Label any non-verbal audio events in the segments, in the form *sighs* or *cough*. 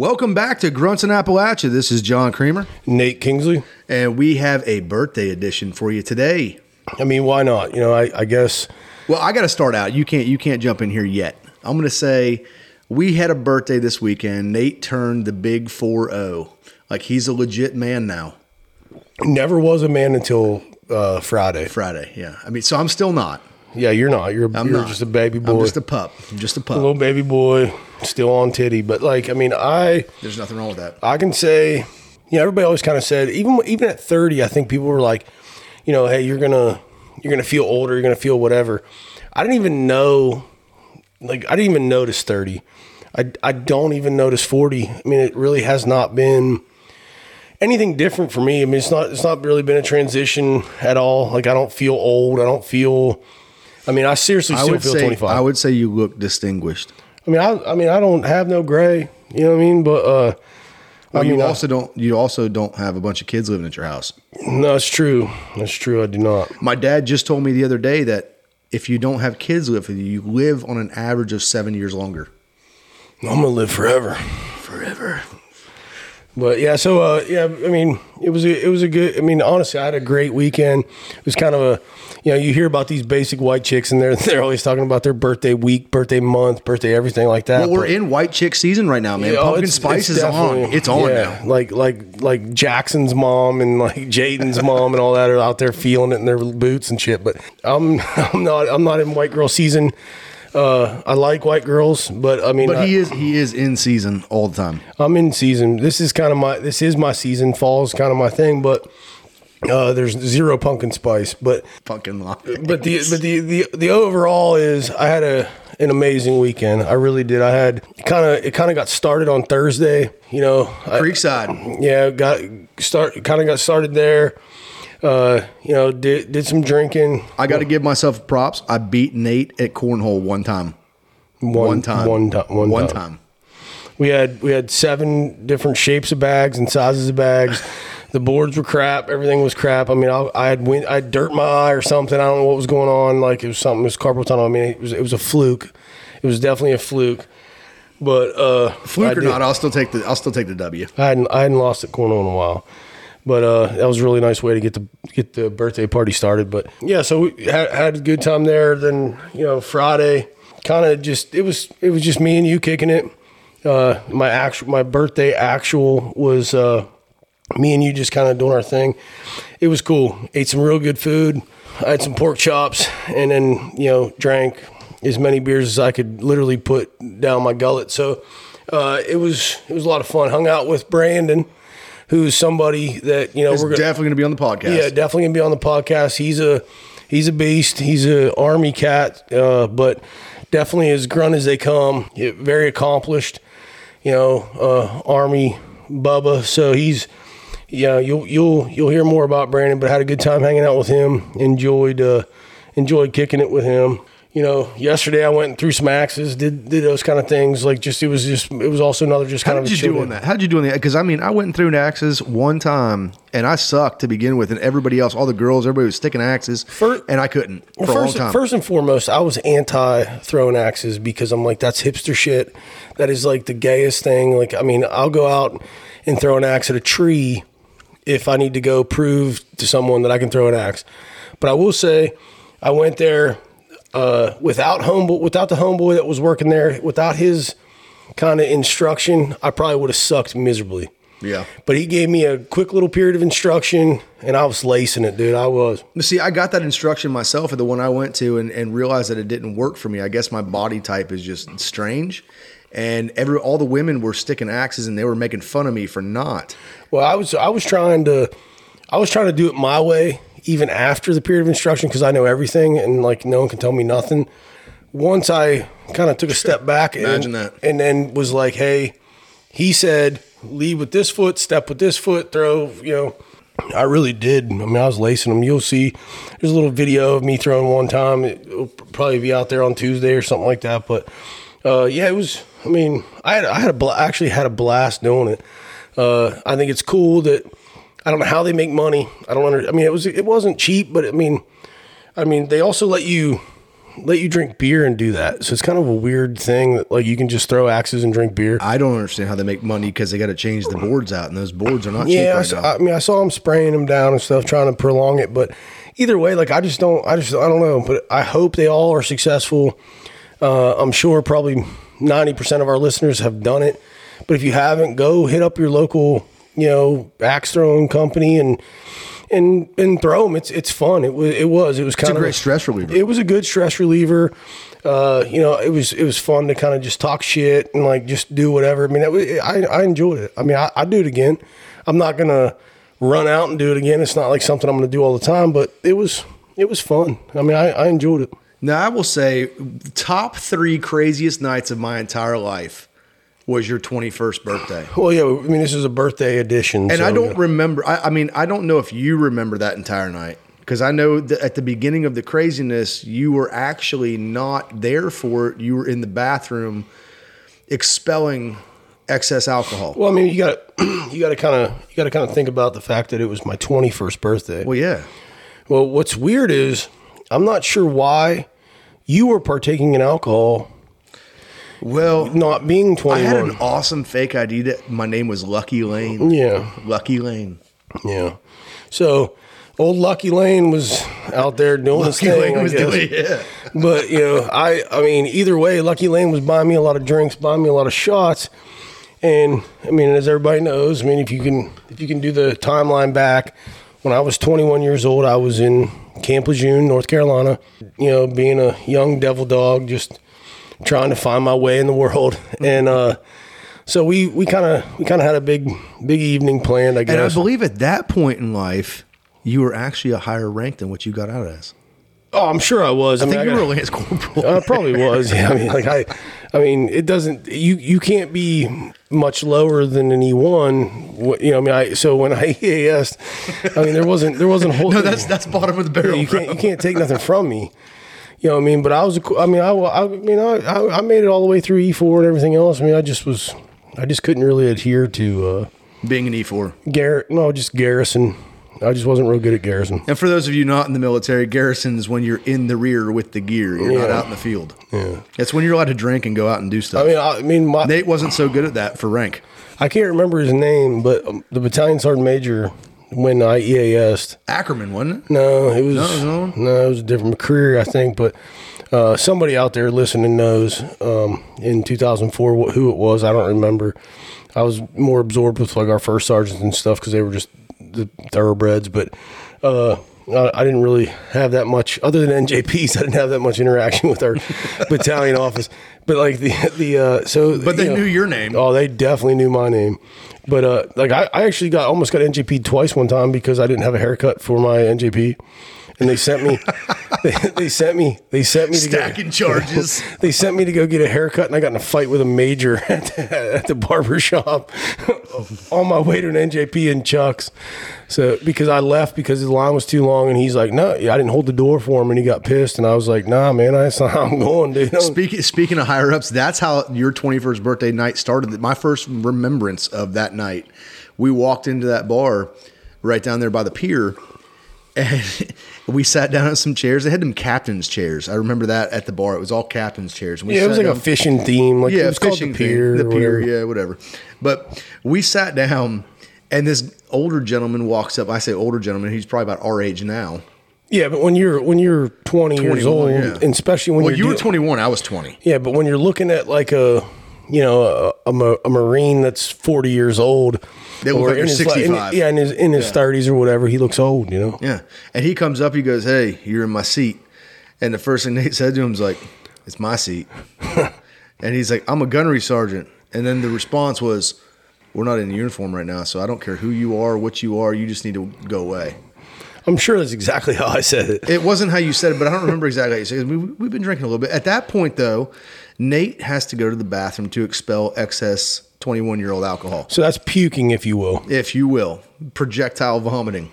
Welcome back to Grunts in Appalachia. This is John Creamer, Nate Kingsley. and we have a birthday edition for you today. I mean, why not? You know, I, I guess Well, I got to start out. You can't you can't jump in here yet. I'm going to say we had a birthday this weekend. Nate turned the big 4-0. Like he's a legit man now. never was a man until uh, Friday. Friday, yeah. I mean, so I'm still not. Yeah, you're not. You're I'm you're not. just a baby boy. I'm just a pup. I'm just a pup. a little baby boy, still on titty. But like, I mean, I There's nothing wrong with that. I can say, you know, everybody always kind of said, even even at 30, I think people were like, you know, hey, you're gonna you're gonna feel older, you're gonna feel whatever. I didn't even know, like, I didn't even notice 30. I I don't even notice 40. I mean, it really has not been anything different for me. I mean, it's not it's not really been a transition at all. Like, I don't feel old. I don't feel. I mean, I seriously I still would feel say 25. I would say you look distinguished. I mean, I, I mean, I don't have no gray. You know what I mean? But uh, Well, I mean, you I- also don't you also don't have a bunch of kids living at your house. no, it's true. That's true. I do not. My dad just told me the other day that if you don't have kids live with you, you live on an average of seven years longer. I'm gonna live forever. Forever. But yeah, so uh, yeah, I mean, it was a, it was a good. I mean, honestly, I had a great weekend. It was kind of a, you know, you hear about these basic white chicks, and they're *laughs* they're always talking about their birthday week, birthday month, birthday everything like that. Well, we're But- in white chick season right now, man. Yeah, oh, Pumpkin it's- spice it's is on. It's on yeah, now. Like like like Jackson's mom and like *laughs* Jaden's mom and all that are out there feeling it in their boots and shit. But I'm *laughs* I'm not I'm not in white girl season. Uh, I like white girls, but I mean, But I- he is he is in season all the time. I'm in season. This is kind of my this is my season. Fall is kind of my thing, but uh, there's zero pumpkin spice. But Fucking lie. but the but the the the overall is I had a an amazing weekend. I really did. I had kind of it kind of got started on Thursday. You know, I, Creekside. yeah, got start kind of got started there. Uh, you know, did did some drinking. I got to give myself props. I beat Nate at cornhole one time. One, time. One time. One, One time. time. We had we had seven different shapes of bags and sizes of bags. The boards were crap. Everything was crap. I mean, I, I had wind, I had dirt in my eye or something. I don't know what was going on. Like it was something. It was carpal tunnel. I mean, it was it was a fluke. It was definitely a fluke. But uh, Fluke I or did- not, I'll still take the I'll still take the W. I hadn't I hadn't lost at cornhole in a while, but uh, that was a really nice way to get the get the birthday party started. But yeah, so we had, had a good time there. Then you know Friday, kind of just it was it was just me and you kicking it. Uh, my actual my birthday actual was uh, me and you just kind of doing our thing. It was cool. Ate some real good food. I had some pork chops, and then you know drank as many beers as I could literally put down my gullet. So uh, it was it was a lot of fun. Hung out with Brandon, who's somebody that you know It's we're gonna, definitely going to be on the podcast. yeah definitely gonna be on the podcast. He's a he's a beast. He's a army cat, uh, but definitely as grunt as they come. Very accomplished, you know, uh, army Bubba. So he's yeah you'll you'll you'll hear more about Brandon. But I had a good time hanging out with him. Enjoyed uh, enjoyed kicking it with him. You know, yesterday I went and threw some axes, did did those kind of things. Like just it was just it was also another just How kind of did a you chill do on that? How did you do on that? Because I mean, I went and threw an axes one time, and I sucked to begin with, and everybody else, all the girls, everybody was sticking axes, First- and I couldn't for Well, a long first, time. first and foremost, I was anti throwing axes because I'm like, that's hipster shit. That is like the gayest thing. Like, I mean, I'll go out and throw an axe at a tree if I need to go prove to someone that I can throw an axe. But I will say, I went there uh, without homeboy, without the homeboy that was working there, without his kind of instruction, I probably would have sucked miserably. yeah. But he gave me a quick little period of instruction, and I was lacing it, dude. I was. See, I got that instruction myself at the one I went to, and, and realized that it didn't work for me. I guess my body type is just strange, and every all the women were sticking axes, and they were making fun of me for not. Well, I was I was trying to I was trying to do it my way even after the period of instruction because I know everything and like no one can tell me nothing. Once I kind of took a step back and, that. and then was like, "Hey, he said lead with this foot, step with this foot, throw, you know, I really did. I mean, I was lacing them. You'll see. There's a little video of me throwing one time. It'll probably be out there on Tuesday or something like that. But uh, yeah, it was. I mean, I had I had a bla- actually had a blast doing it. Uh, I think it's cool that I don't know how they make money. I don't under. I mean, it was it wasn't cheap, but I mean, I mean they also let you let you drink beer and do that. So it's kind of a weird thing that like you can just throw axes and drink beer. I don't understand how they make money because they got to change the boards out, and those boards are not Yeah, cheap I, right now. I mean, I saw them spraying them down and stuff, trying to prolong it. But either way, like I just don't, I just, I don't know. But I hope they all are successful. Uh, I'm sure probably 90% of our listeners have done it. But if you haven't, go hit up your local, you know, axe throwing company and and and throw them. It's it's fun. It was it was it was kind a of great stress reliever. It was a good stress reliever. Uh, you know, it was it was fun to kind of just talk shit and like just do whatever. I mean, was- I I enjoyed it. I mean, I I do it again. I'm not gonna run out and do it again. It's not like something I'm gonna do all the time, but it was it was fun. I mean, I, I enjoyed it. Now I will say, top three craziest nights of my entire life was your 21st birthday. *sighs* Well, yeah. I mean, this is a birthday edition, And so, I don't yeah. remember. I, I mean, I don't know if you remember that entire night because I know that at the beginning of the craziness, you were actually not there for it. You were in the bathroom expelling excess alcohol. Well, I mean, you got *clears throat* you got to kind of you got to kind of think about the fact that it was my 21st birthday. Well, yeah. Well, what's weird is I'm not sure why you were partaking in alcohol, Well, not being 21. I had an awesome fake ID that my name was Lucky Lane. yeah, Lucky Lane. yeah. So old Lucky Lane was out there doing his Lucky thing. Lane I was doing yeah. But you know, I I mean, either way, Lucky Lane was buying me a lot of drinks, buying me a lot of shots, and I mean, as everybody knows, I mean, if you can if you can do the timeline back, when I was 21 years old, I was in Camp Lejeune, North Carolina. You know, being a young devil dog, just trying to find my way in the world, *laughs* and uh, so we we kind of we kind of had a big big evening planned, I guess. And I believe at that point in life, you were actually a higher rank than what you got out of as. oh, I'm sure I was. I, I mean, think I you got- were a Lance *laughs* Corporal. I probably was. Yeah, I mean, like I, I mean, it doesn't. You you can't be much lower than an E one. You know, I mean, I so when I *laughs* EAS, I mean, there wasn't there wasn't a whole. no, that's that's bottom of the barrel. you bro. can't you can't take nothing from me. You know what I mean? But I was, I mean, I, I mean, I, I made it all the way through E four and everything else. I mean, I just was, I just couldn't really adhere to uh, Being an E4. Garrett. No, just Garrison. I just wasn't real good at Garrison. And for those of you not in the military, garrison is when you're in the rear with the gear. You're not out in the field. Yeah. That's when you're allowed to drink and go out and do stuff. I mean, I, I mean, my, Nate wasn't so good at that for rank. I can't remember his name, but um, the battalion sergeant major when I EAS'd, Ackerman, wasn't it? No, it was No, no, no. it was a different career, I think. But uh, somebody out there listening knows. Um, in 2004, wh- who it was, I don't remember. I was more absorbed with like our first sergeants and stuff because they were just the thoroughbreds. But uh, I, I didn't really have that much, other than NJPs. *laughs* I didn't have that much interaction with our *laughs* battalion office. But like the the uh, so, But they you know- knew your name. Oh, they definitely knew my name. But uh, like I, I actually got almost got NJP twice one time because I didn't have a haircut for my NJP, and they sent me, *laughs* *laughs* they, they sent me, they sent me to Stacking go, charges. *laughs* They sent me to go get a haircut, and I got in a fight with a major *laughs* at the, at the barber shop on my way to an NJP in Chucks. So because I left because the line was too long, and he's like, "No, I didn't hold the door for him," and he got pissed, and I was like, "Nah, man, that's not how I'm going, dude." Speaking speaking of higher ups, that's how your 21st birthday night started. My first remembrance of that night, we walked into that bar right down there by the pier, and *laughs* we sat down on some chairs. They had them captain's chairs. I remember that at the bar. It was all captain's chairs. And we Yeah, it was like a fishing theme, like yeah, it was called the pier, the pier, whatever. yeah, whatever. But we sat down, and this older gentleman walks up. I say older gentleman. He's probably about our age now. Yeah, but when you're when you're 20 years old, yeah. and especially when Well, you're you were deal- 21. I was 20. yeah, but when you're looking at like a you know a, a, a marine that's 40 years old, They look like they're his, li- in- yeah, in his in his 30s or whatever, he looks old, you know. Yeah. And he comes up, he goes, Hey, you're in my seat. And the first thing *laughs* Nate said to him is like, It's my seat. *laughs* and he's like, I'm a gunnery sergeant. And then the response was, We're not in uniform right now, so I don't care who you are, what you are, you just need to go away. I'm sure that's exactly *laughs* how I said it. It wasn't how you said it, but I don't remember exactly how you said it. We, we've been drinking a little bit. At that point, though, Nate has to go to the bathroom to expel excess 21 year old alcohol, So that's puking, if you will. if you will, projectile vomiting.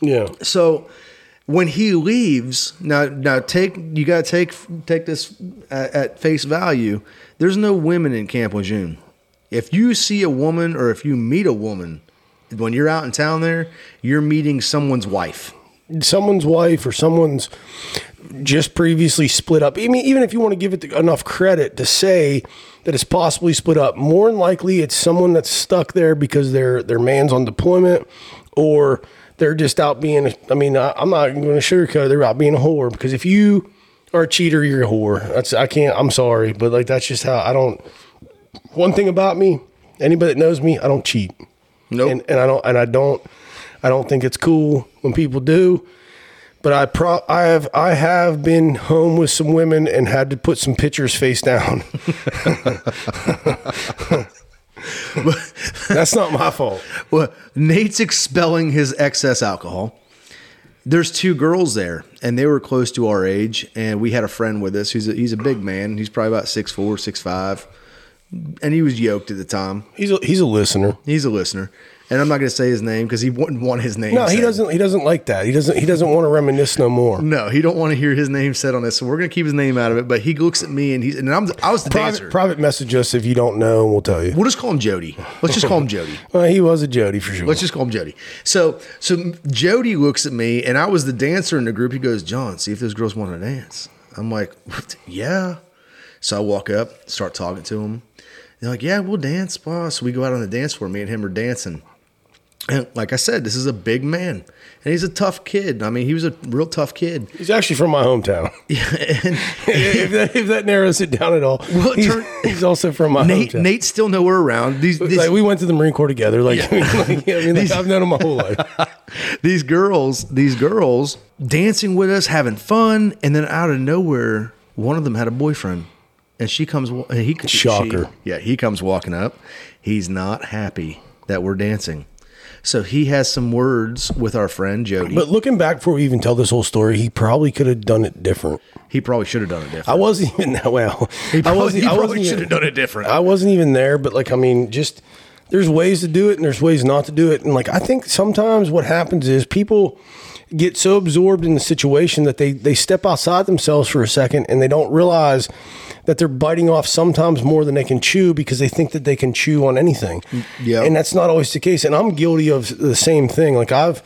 Yeah. So when he leaves, now now take you got to take take this at, at face value. There's no women in Camp Lejeune. If you see a woman or if you meet a woman when you're out in town there, you're meeting someone's wife. someone's wife or someone's just previously split up. I mean, even if you want to give it enough credit to say that it's possibly split up, more than likely it's someone that's stuck there because their their man's on deployment or they're just out being. I mean, I, I'm not going to sugarcoat. They're out being a whore because if you are a cheater, you're a whore. That's I can't. I'm sorry, but like that's just how I don't. One thing about me, anybody that knows me, I don't cheat. Nope. And, and I don't and I don't I don't think it's cool when people do. But I pro I have I have been home with some women and had to put some pictures face down. *laughs* That's not my fault. Well, Nate's expelling his excess alcohol. There's two girls there, and they were close to our age. And we had a friend with us. He's a, he's a big man. He's probably about six four, six five, and he was yoked at the time. He's a, he's a listener. He's a listener, and I'm not going to say his name because he wouldn't want his name. No, he doesn't. He doesn't like that. He doesn't. He doesn't want to reminisce no more. No, he don't want to hear his name said on this, so we're going to keep his name out of it. But he looks at me, and he's and I'm I was the dancer. Private, private message us if you don't know, and we'll tell you. We'll just call him Jody. Let's just call him Jody. *laughs* Well, he was a Jody for sure. Let's just call him Jody. So, so Jody looks at me, and I was the dancer in the group. He goes, "John, see if those girls want to dance." I'm like, "Yeah." So I walk up, start talking to them. They're like, "Yeah, we'll dance, boss." So we go out on the dance floor. Me and him are dancing. And like I said, this is a big man, and he's a tough kid. I mean, he was a real tough kid. He's actually from my hometown. *laughs* and if, that, if that narrows it down at all, Well, he's, turn- he's also from my Nate, hometown. Nate's still nowhere around. These, these like we went to the Marine Corps together. Like, I mean, *laughs* like, I mean, like, I've known him my whole life. *laughs* these girls, these girls dancing with us, having fun, and then out of nowhere, one of them had a boyfriend, and she comes. He Shocker. she- yeah, he comes walking up. He's not happy that we're dancing, so he has some words with our friend Jody. But looking back before we even tell this whole story, he probably could have done it different. he probably should have done it different. I wasn't even that well. He I probably, wasn't. he I wasn't should even, have done it different. I wasn't even there, but like I mean, just there's ways to do it and there's ways not to do it. And like I think sometimes what happens is people get so absorbed in the situation that they they step outside themselves for a second and they don't realize that they're biting off sometimes more than they can chew because they think that they can chew on anything. Mm, yeah. And that's not always the case. And I'm guilty of the same thing. Like I've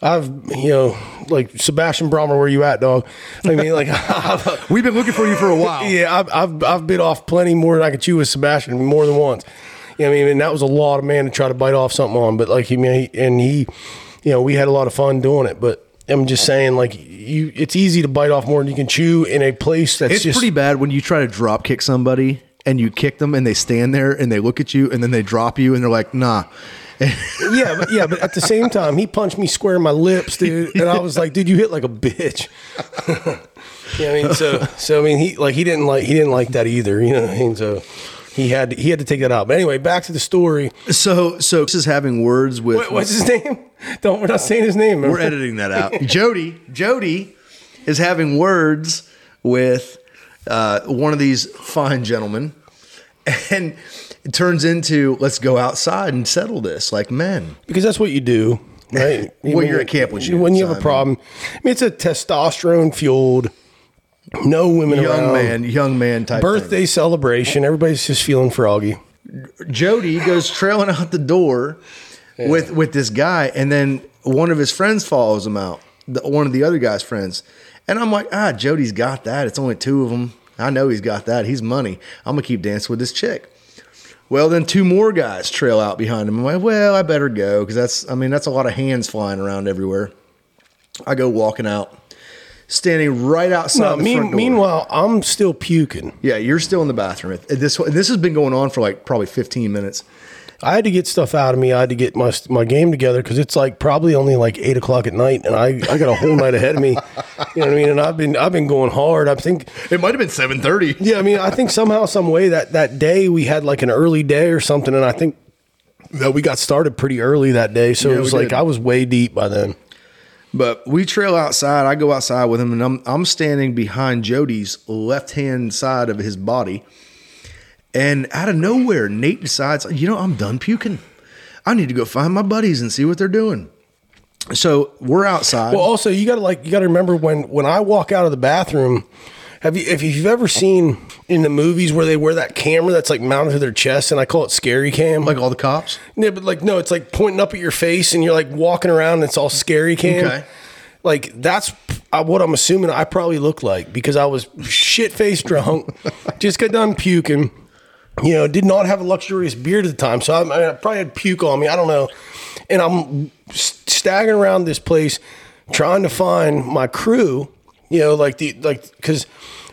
I've you know like Sebastian Brommer, where you at, dog? I mean, like *laughs* I've, We've been looking for you for a while. yeah, I've, I've I've bit off plenty more than I could chew with Sebastian more than once. You know I mean, and that was a lot of man to try to bite off something on. But like he, and he, you know, we had a lot of fun doing it. But I'm just saying, like you, it's easy to bite off more than you can chew in a place that's It's just pretty bad when you try to drop kick somebody and you kick them and they stand there and they look at you and then they drop you and they're like, nah. *laughs* yeah, but yeah, but at the same time, he punched me square in my lips, dude, and I was like, dude, you hit like a bitch. *laughs* yeah, I mean, so so I mean, he like he didn't like he didn't like that either, you know. what I mean, so he had he had to take that out. But anyway, back to the story. So, so this is having words with. What, what's his name? *laughs* Don't we're not saying his name. We're editing that out. *laughs* Jody, Jody is having words with uh, one of these fine gentlemen, *laughs* and it turns into let's go outside and settle this like men. because that's what you do, right? Well, you're at camp with you, when you have a problem. I mean, it's a testosterone fueled, no women Young around man, young man type birthday celebration. Everybody's just feeling froggy. Jody goes trailing out the door with with this guy, and then one of his friends follows him out. The, one of the other guy's friends, and I'm like, ah, Jody's got that. It's only two of them. I know he's got that. He's money. I'm gonna keep dancing with this chick. Well, then two more guys trail out behind him. I'm like, well, I better go because that's, I mean, that's a lot of hands flying around everywhere. I go walking out, standing right outside No, the mean, front door. meanwhile, I'm still puking. yeah, you're still in the bathroom. This this has been going on for like probably 15 minutes. I had to get stuff out of me. I had to get my my game together because it's like probably only like eight o'clock at night, and I, I got a whole night ahead of me. You know what I mean? And I've been I've been going hard. I think It might have been 7:30. Yeah, I mean, I think somehow, some way that that day we had like an early day or something, and I think that we got started pretty early that day. So Yeah, it was like did. I was way deep by then. But we trail outside. I go outside with him, and I'm I'm standing behind Jody's left hand side of his body. And out of nowhere, Nate decides, you know, I'm done puking. I need to go find my buddies and see what they're doing. So we're outside. Well, also you got to like you got to remember when when I walk out of the bathroom. Have you if you've ever seen in the movies where they wear that camera that's like mounted to their chest, and I call it scary cam. like all the cops. Yeah, but like no, it's like pointing up at your face, and you're like walking around. And it's all scary cam. Okay. Like that's uh, what I'm assuming I probably look like because I was shit faced drunk, *laughs* just got done puking. You know, did not have a luxurious beard at the time, so I, I probably had puke on me. I don't know, and I'm staggering around this place trying to find my crew. You know, like the like because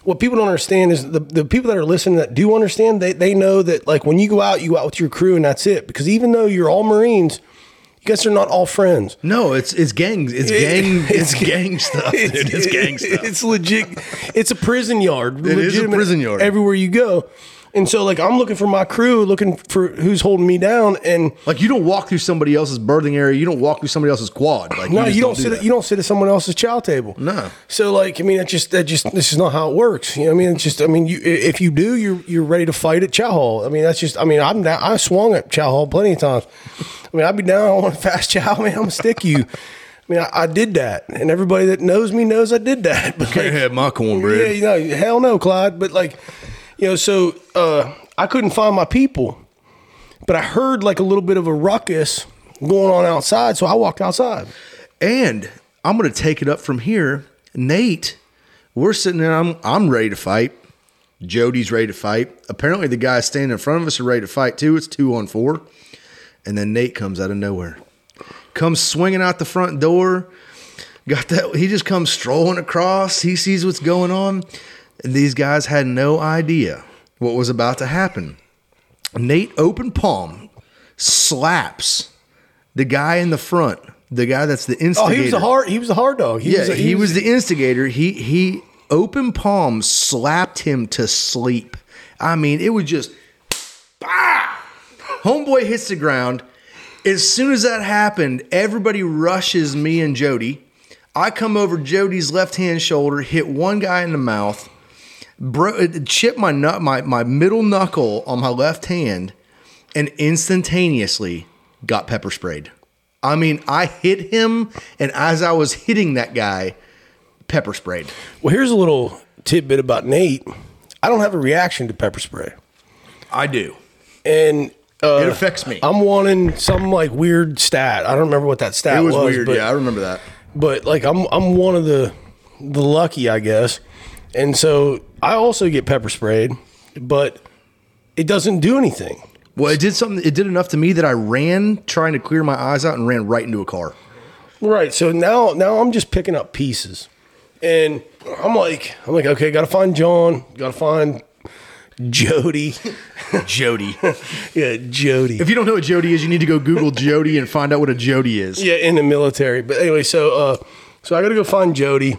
what people don't understand is the, the people that are listening that do understand they, they know that like when you go out you go out with your crew and that's it because even though you're all marines you guys are not all friends No, it's it's gang it's gang *laughs* it's, gang *laughs* stuff. dude. It's, gang stuff. it's legit it's a prison yard is a prison yard. everywhere you go and so like i'm looking for my crew looking for who's holding me down and like you don't walk through somebody else's berthing area. You don't walk through somebody else's quad. Like no, just you don't do sit. At, you don't sit at someone else's chow table. No. So like, I mean, that just that just this is not how it works. You know, what I mean, it's just. I mean, you if you do, you're you're ready to fight at chow hall. I mean, that's just. I mean, I'm down, I swung at chow hall plenty of times. I mean, I'd be down. I want a fast *laughs* chow, man. I'm gonna stick you. I mean, I, I did that, and everybody that knows me knows I did that. *laughs* But Can't have my cornbread. yeah, you know, hell no, Clyde. But like, you know, so uh, I couldn't find my people, but I heard like a little bit of a ruckus going on outside, so I walked outside. And I'm going to take it up from here. Nate, we're sitting there. I'm I'm ready to fight. Jody's ready to fight. Apparently, the guys standing in front of us are ready to fight too. It's two on four, and then Nate comes out of nowhere, comes swinging out the front door. Got that? He just comes strolling across. He sees what's going on, these guys had no idea what was about to happen. Nate open palm slaps the guy in the front, the guy that's the instigator. Oh, he was a hard. He was a hard dog. He Yeah, was a- he, was, the instigator. He he open palm slapped him to sleep. I mean, it was just bah! Homeboy hits the ground. As soon as that happened, everybody rushes me and Jody. I come over Jody's left hand shoulder, hit one guy in the mouth, bro, it chipped my nut, my my middle knuckle on my left hand, and instantaneously got pepper sprayed. I mean, I hit him, and as I was hitting that guy, pepper sprayed. Well, here's a little tidbit about Nate. I don't have a reaction to pepper spray, I do. and uh, It affects me. I'm wanting some like weird stat. I don't remember what that stat It was, was. weird. but, yeah, I remember that. but like I'm I'm one of the the lucky, I guess. And so I also get pepper sprayed, but it doesn't do anything. Well, it did something. It did enough to me that I ran trying to clear my eyes out and ran right into a car. Right. So now now I'm just picking up pieces. And I'm like I'm like, okay, gotta find John, gotta find Jody. *laughs* Jody. yeah, Jody. if you don't know what Jody is, you need to go Google Jody and find out what a Jody is. Yeah, in the military. But anyway, so uh so I gotta go find Jody,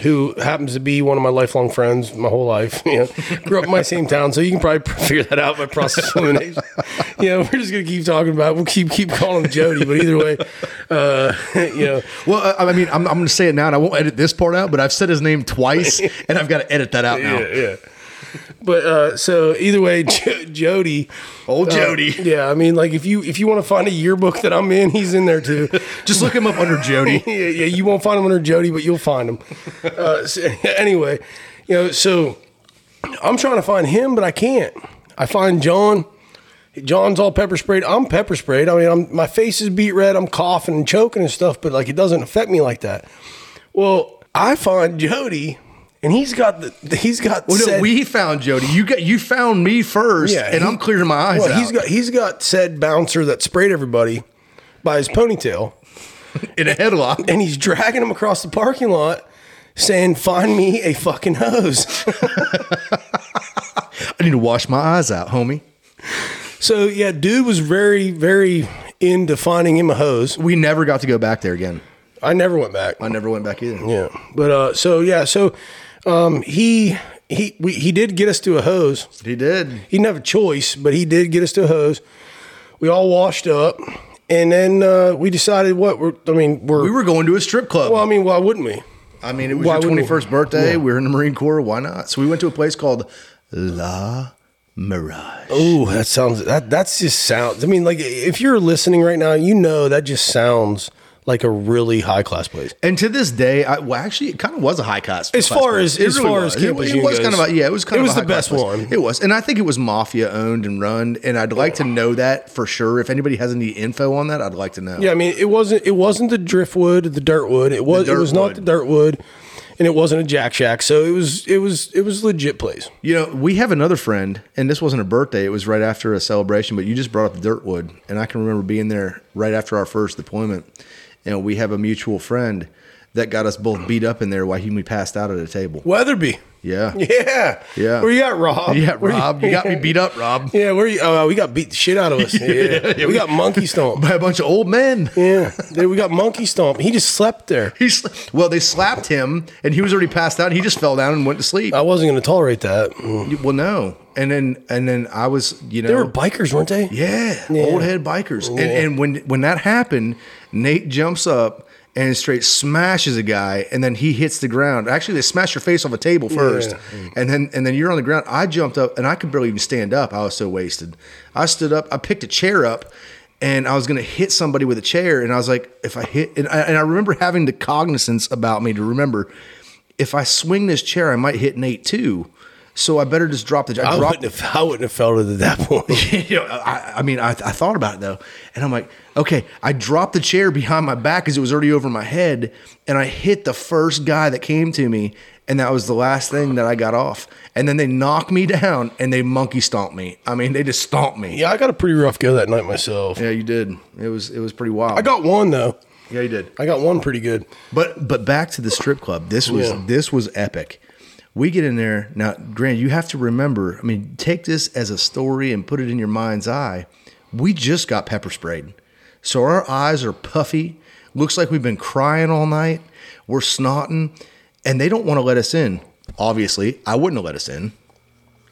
who happens to be one of my lifelong friends my whole life. *laughs* You know, grew up in my same town, so you can probably *laughs* figure that out by process of elimination. you know, we're just gonna keep talking about. We'll keep keep calling him Jody, but either way, uh, *laughs* you know, Well, I I mean, I'm, I'm going to say it now, and I won't edit this part out. But I've said his name twice, and I've got to edit that out now. yeah, yeah. But uh, so either way, *laughs* J- Jody, Old uh, Jody. yeah. I mean, like if you if you want to find a yearbook that I'm in, he's in there too. *laughs* Just look him up under Jody. *laughs* yeah, yeah, you won't find him under Jody, but you'll find him. Uh, so, anyway, you know, so I'm trying to find him, but I can't. I find John. John's all pepper sprayed. I'm pepper sprayed. I mean, I'm, my face is beat red. I'm coughing and choking and stuff, but like it doesn't affect me like that. Well, I find Jody, and he's got the he's got. Well, no, we found Jody. You got you found me first, Yeah, and he- I'm clearing my eyes well, out. he's got he's got said bouncer that sprayed everybody by his ponytail. *laughs* in a headlock. and he's dragging him across the parking lot saying, Find me a fucking hose. *laughs* I need to wash my eyes out, homie. so, yeah, dude was very, very into finding him a hose. We never got to go back there again. I never went back. I never went back either. Yeah. But, uh, so, yeah, so um, he. He, we, he did get us to a hose. He did. He didn't have a choice, but he did get us to a hose. We all washed up, and then uh, we decided what we're. I mean, we're. We were going to a strip club. well, I mean, why wouldn't we? I mean, it was Why your we? 21st birthday. We were in the Marine Corps. Why not? So we went to a place called La Mirage. Oh, that sounds that that's just sounds. I mean, like if you're listening right now, you know that just sounds like a really high class place. And to this day, I, well, actually, it kind of was a high class. As class far place. as- as far as was. Camp it, it was kind of a, yeah, it was kind it of was the best high-class place. one. It was, and I think it was mafia owned and run. And I'd like to know that for sure. If anybody has any info on that, I'd like to know. Yeah, I mean, it wasn't it wasn't the driftwood, the dirtwood. It was it was not the dirtwood. and it wasn't a Jack Shack, so it was it was it was legit place. You know, we have another friend, and this wasn't a birthday. It was right after a celebration, but you just brought up the Dirtwood. And I can remember being there right after our first deployment. And we have a mutual friend that got us both beat up in there while he we passed out at a table. Weatherby. Yeah. *laughs* Yeah. Yeah. Where you at, Rob? *laughs* Yeah, Rob, you got me beat up, Rob. *laughs* Yeah, where you? Oh, we got beat the shit out of us. Yeah, we got monkey stomp. By a bunch of old men. Yeah, we got monkey stomp. He just slept there. He sl- well, they slapped him, and he was already passed out. And he just fell down and went to sleep. I wasn't going to tolerate that. Well, no, and then and then I was, you know, They were bikers, weren't they? yeah, old head bikers. And, and when when that happened, Nate jumps up and straight smashes a guy, and then he hits the ground. Actually, they smash your face off a table first, mm. and then and then you're on the ground. I jumped up, and I could barely even stand up. I was so wasted. I stood up. I picked a chair up. And I was gonna hit somebody with a chair, and I was like, if I hit, and I, and I remember having the cognizance about me to remember, if I swing this chair, I might hit Nate too. So I better just drop the. I I dropped wouldn't have. I wouldn't have felt it at that *laughs* point. you know, I, I mean, I, I thought about it though, and I'm like, okay, I dropped the chair behind my back because it was already over my head, and I hit the first guy that came to me, and that was the last thing that I got off. And then they knocked me down and they monkey stomped me. I mean, they just stomped me. yeah, I got a pretty rough go that night myself. Yeah, you did. It was it was pretty wild. I got one though. yeah, you did. I got one pretty good. But but back to the strip club. This was Yeah. this was epic. We get in there now. Grant, you have to remember. I mean, take this as a story and put it in your mind's eye. We just got pepper sprayed, so our eyes are puffy. Looks like we've been crying all night. We're snotting, and they don't want to let us in. Obviously, I wouldn't have let us in.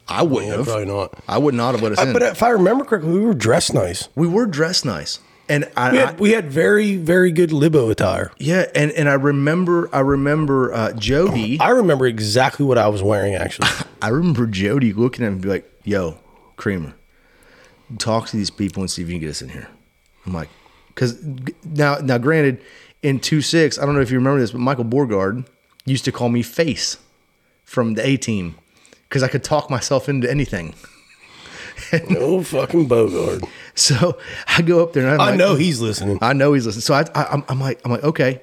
I wouldn't Yeah, have. probably not. I would not have let us Uh, in. but if I remember correctly, we were dressed nice. we were dressed nice, and I, We had, we had very very good libo attire. yeah, and and I remember I remember uh, Jody. I remember exactly what I was wearing actually. *laughs* I remember Jody looking at me and be like, "Yo, Creamer, talk to these people and see if you can get us in here." I'm like, because now, now, granted, in two six, I don't know if you remember this, but Michael Bogard used to call me Face from the A Team because I could talk myself into anything. *laughs* no fucking Bogard. So I go up there and I'm I like, know he's listening. I know he's listening. So I, I I'm, I'm like, I'm like, okay.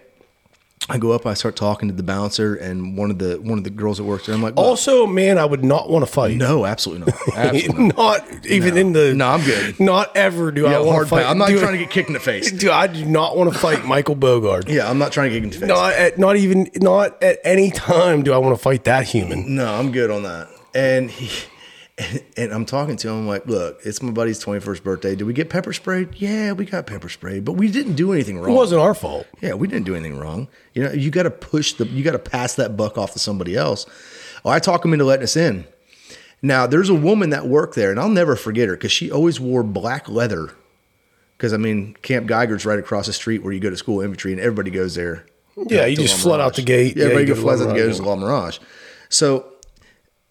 I go up, I start talking to the bouncer and one of the one of the girls that works there. I'm like, Also, man, I would not want to fight. no, absolutely not, *laughs* absolutely not. not even in the. No, I'm good. Not ever do I want hard to fight. I'm not trying to get kicked in the face. *laughs* Dude, I do not want to fight Michael Bogard. Yeah, I'm not trying to get kicked in the face. Not at not even not at any time do I want to fight that human. No, I'm good on that. And he, and, *laughs* and I'm talking to him. Like, look, it's my buddy's 21st birthday. Did we get pepper sprayed? Yeah, we got pepper sprayed, but we didn't do anything wrong. It wasn't our fault. Yeah, we didn't do anything wrong. You know, you got to push the, you got to pass that buck off to somebody else. Oh, I talk him into letting us in. Now, there's a woman that worked there, and I'll never forget her because she always wore black leather. Because I mean, Camp Geiger's right across the street where you go to school infantry, and everybody goes there. Yeah, you to just flood out the gate. Yeah, Yeah, everybody you go go floods out the gate to La Mirage. So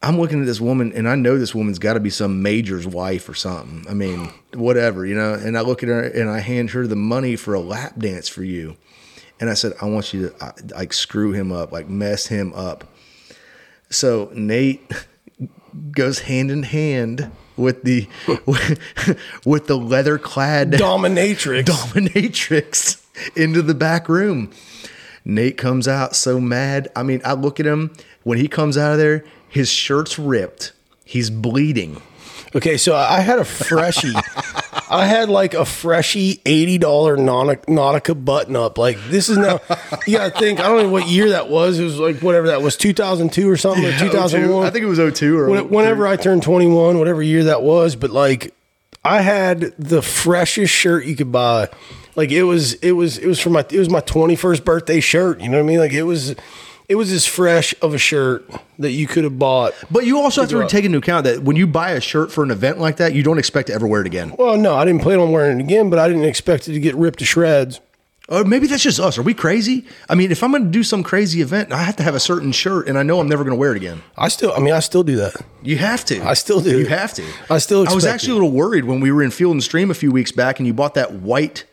I'm looking at this woman, and I know this woman's got to be some major's wife or something. I mean, *gasps* whatever, you know. And I look at her, and I hand her the money for a lap dance for you. And I said, I want you to like screw him up, like mess him up. So Nate *laughs* goes hand in hand with the *laughs* *laughs* with the leather clad Dominatrix. dominatrix into the back room. Nate comes out so mad. I mean, I look at him when he comes out of there, his shirt's ripped. He's bleeding. Okay, so I had a freshie. I had like a freshie eighty dollar Nautica, button up. Like this is now. You gotta think. I don't know what year that was. It was like whatever that was, two thousand two or something, or oh two thousand one. I think it was 02 or When- whenever I turned 21, whatever year that was, but like I had the freshest shirt you could buy. Like it was, it was, it was for my, it was my 21st birthday shirt. You know what I mean? Like it was, it was as fresh of a shirt that you could have bought. But you also have to up. take into account that when you buy a shirt for an event like that, you don't expect to ever wear it again. Well, no, I didn't plan on wearing it again, but I didn't expect it to get ripped to shreds. Or maybe that's just us. Are we crazy? I mean, if I'm going to do some crazy event, I have to have a certain shirt, and I know I'm never going to wear it again. I still, I mean, I still do that. You have to. I still do. You have to. I still I was actually it. a little worried when we were in Field and Stream a few weeks back, and you bought that white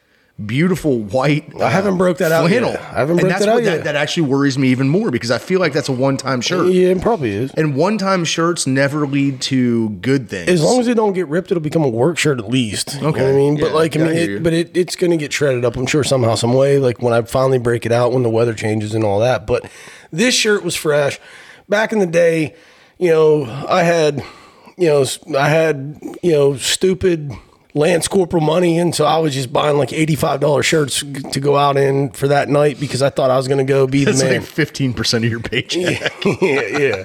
beautiful white. I haven't um, broke that out flannel. yet. I haven't broke that out yet. that actually worries me even more because I feel like that's a one time shirt. Yeah, it probably is. And one time shirts never lead to good things. As long as it don't get ripped, it'll become a work shirt at least. You know I Okay. mean, but like I mean, it, but it, it's going to get shredded up. I'm sure somehow, some way. Like when I finally break it out, when the weather changes and all that. But this shirt was fresh. Back in the day, you know, I had, you know, I had, you know, stupid Lance Corporal money, and so I was just buying like eighty five dollars shirts to go out in for that night because I thought I was going to go be the it's man. like fifteen percent of your paycheck. *laughs* yeah, yeah,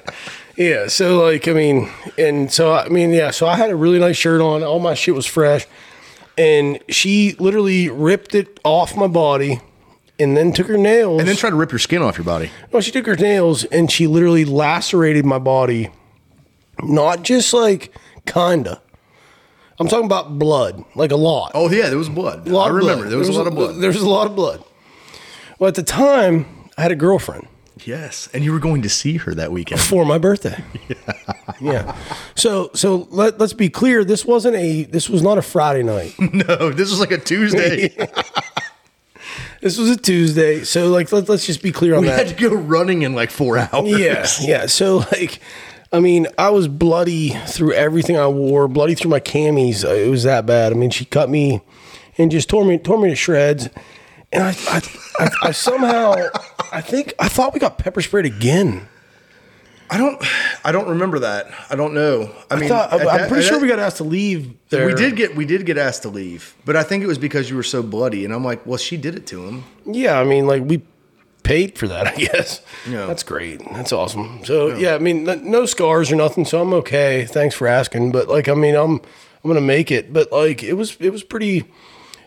yeah. So like, I mean, and so I mean, yeah. So I had a really nice shirt on. All my shit was fresh, and she literally ripped it off my body, and then took her nails. And then tried to rip your skin off your body. no, she took her nails and she literally lacerated my body. Not just like kinda. I'm talking about blood, like a lot. Oh yeah, there was blood. A lot I remember blood. there was, a lot of blood. There was a lot of blood. Well, at the time, I had a girlfriend. yes, and you were going to see her that weekend. for my birthday. *laughs* Yeah. yeah. So so let let's be clear. This wasn't a this was not a Friday night. *laughs* no, this was like a Tuesday. *laughs* This was a Tuesday. So like let, let's just be clear on we that. had to go running in like four hours. Yeah. Yeah. So like I mean, I was bloody through everything I wore, bloody through my camis. Uh, It was that bad. I mean, she cut me and just tore me tore me to shreds. And I I, I, I somehow I think I thought we got pepper sprayed again. I don't. I don't remember that. I don't know. I mean, I thought, at I'm that- pretty at sure that- we got asked to leave there. We did get we did get asked to leave, but I think it was because you were so bloody, and I'm like, well, she did it to him. Yeah, I mean, like we paid for that, I guess. Yeah. That's great. That's awesome. So yeah, I mean, no scars or nothing, so I'm okay. Thanks for asking, but like, I mean, I'm I'm gonna make it. But like, it was it was pretty.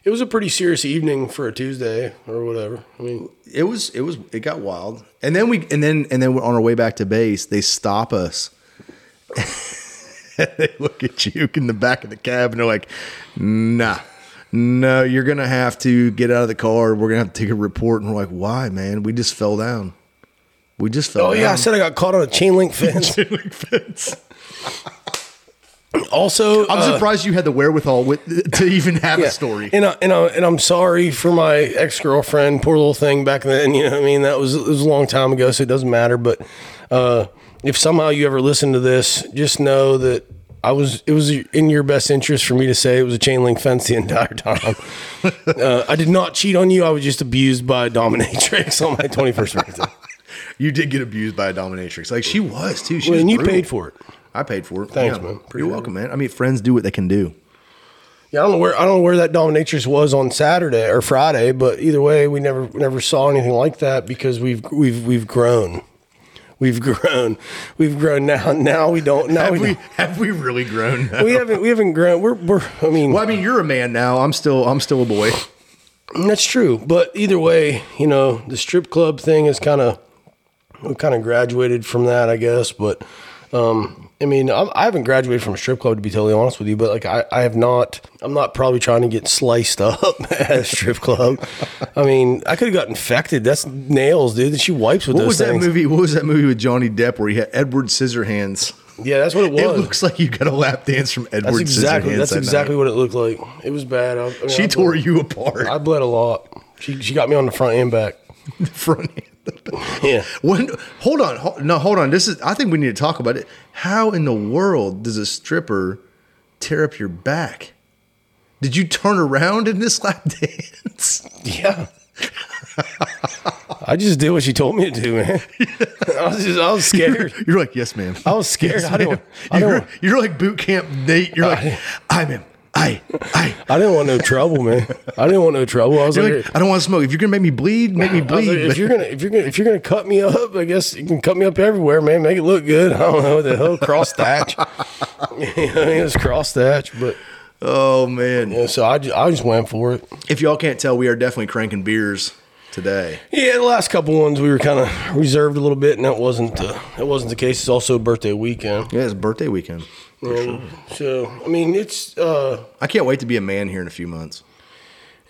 It was a pretty serious evening for a Tuesday or whatever. I mean, It was it was it got wild, and then we and then and then on our way back to base, they stop us. *laughs* they look at you in the back of the cab, and they're like, "Nah." No, you're gonna have to get out of the car. We're gonna have to take a report. And we're like, why, man? We just fell down. We just fell oh down. yeah, I said I got caught on a chain link *laughs* fence. fence. *laughs* also, I'm uh, surprised you had the wherewithal with, *laughs* to even have Yeah. a story. And I, and I, and I'm sorry for my ex girlfriend. Poor little thing back then. You know, what I mean, that was it was a long time ago, so it doesn't matter. But uh, if somehow you ever listen to this, just know that I was. It was in your best interest for me to say it was a chain link fence the entire time. *laughs* uh, I did not cheat on you. I was just abused by a dominatrix on my 21st birthday. You did get abused by a dominatrix. Like she was too. She Well, was and you brutal. paid for it. I paid for it. Thanks, Yeah. man. You're welcome, man. I mean, friends do what they can do. Yeah, I don't know where I don't know where that dominatrix was on Saturday or Friday, but either way, we never never saw anything like that because we've we've we've grown. We've grown. We've grown now. Now we don't. Now Have we, we have we really grown? now? we haven't we haven't grown. We're we're. I mean, well, I mean, you're a man now. I'm still I'm still a boy. that's true. But either way, you know, the strip club thing is kind of we kind of graduated from that, I guess. But um, I mean, I'm, I haven't graduated from a strip club to be totally honest with you. But like, I, I have not. I'm not probably trying to get sliced *laughs* up at a strip club. I mean, I could have got infected. That's nails, dude. She wipes with What was that movie? What was that movie with Johnny Depp where he had Edward Scissorhands? Yeah, that's what it was. It looks like you got a lap dance from Edward that's exactly Scissorhands. that's that exactly night. what it looked like. It was bad. I, I mean, She I tore bled, you apart. I bled a lot. She she got me on the front and back. *laughs* the front end. Yeah. When, hold on, ho- no, hold on. This is. I think we need to talk about it. How in the world does a stripper tear up your back? Did you turn around in this *laughs* lap dance? Yeah. I just did what she told me to do, man. *laughs* I was just, I was scared. You're like, yes, ma'am. I was scared. I didn't, ma'am." I, You're, didn't, you're like boot camp Nate. You're like, I, ma'am. I, I. I didn't want no trouble, man. I didn't want no trouble. I was like, like, I don't want to smoke. If you're gonna make me bleed, make me bleed. like, if you're gonna if you're gonna if you're gonna cut me up, I guess you can cut me up everywhere, man. Make it look good. *laughs* I don't know what the hell cross thatch. *laughs* you know, it was cross thatch, but oh man. yeah. So I just, I just went for it. If y'all can't tell, we are definitely cranking beers today. Yeah, the last couple ones we were kind of reserved a little bit, and that wasn't uh, that wasn't the case. It's also birthday weekend. Yeah, it's birthday weekend. Um, So I mean, it's uh, I can't wait to be a man here in a few months.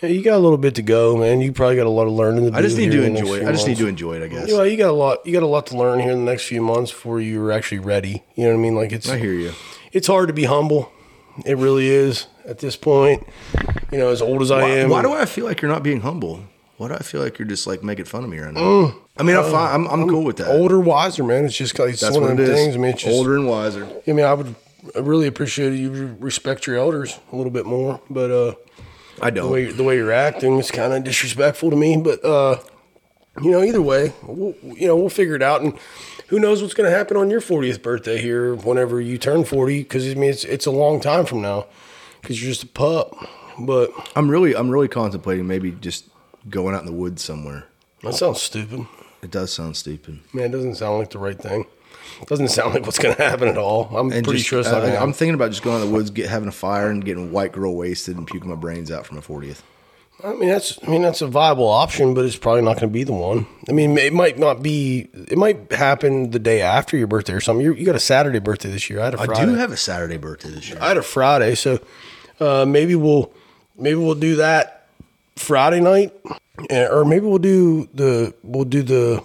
yeah, you got a little bit to go, man. You probably got a lot of learning to do. I just need to in the next enjoy it. I just need to enjoy it. I guess. You know, you got a lot. You got a lot to learn here in the next few months before you're actually ready. You know what I mean? Like it's I hear you. it's hard to be humble. It really is at this point. You know, as old as I Why, am. why do I feel like you're not being humble? Why do I feel like you're just like making fun of me right now? Mm. I mean, I'm fine. I'm, I'm cool with that. older, wiser, man? It's just it's That's one of the things. I mean, it's just, Older and wiser. I mean, I would I really appreciate you respect your elders a little bit more, but uh, I don't. way the way you're acting is kind of disrespectful to me. But uh, you know, either way, we'll, you know, we'll figure it out. And who knows what's going to happen on your 40th birthday here whenever you turn 40? Because I mean, it's it's a long time from now. Because you're just a pup. But I'm really, I'm really contemplating maybe just going out in the woods somewhere. that sounds stupid. It does sound stupid. Man, it doesn't sound like the right thing. Doesn't sound like what's going to happen at all. I'm And pretty just, sure it's not Uh, I'm thinking about just going out in the woods, get having a fire, and getting white girl wasted and puking my brains out from a 40th. I mean that's I mean that's a viable option, but it's probably not going to be the one. I mean, it might not be. It might happen the day after your birthday or something. you you got a Saturday birthday this year. I had a I Friday. do have a Saturday birthday this year. I had a Friday, so uh, maybe we'll maybe we'll do that Friday night, eh, or maybe we'll do the we'll do the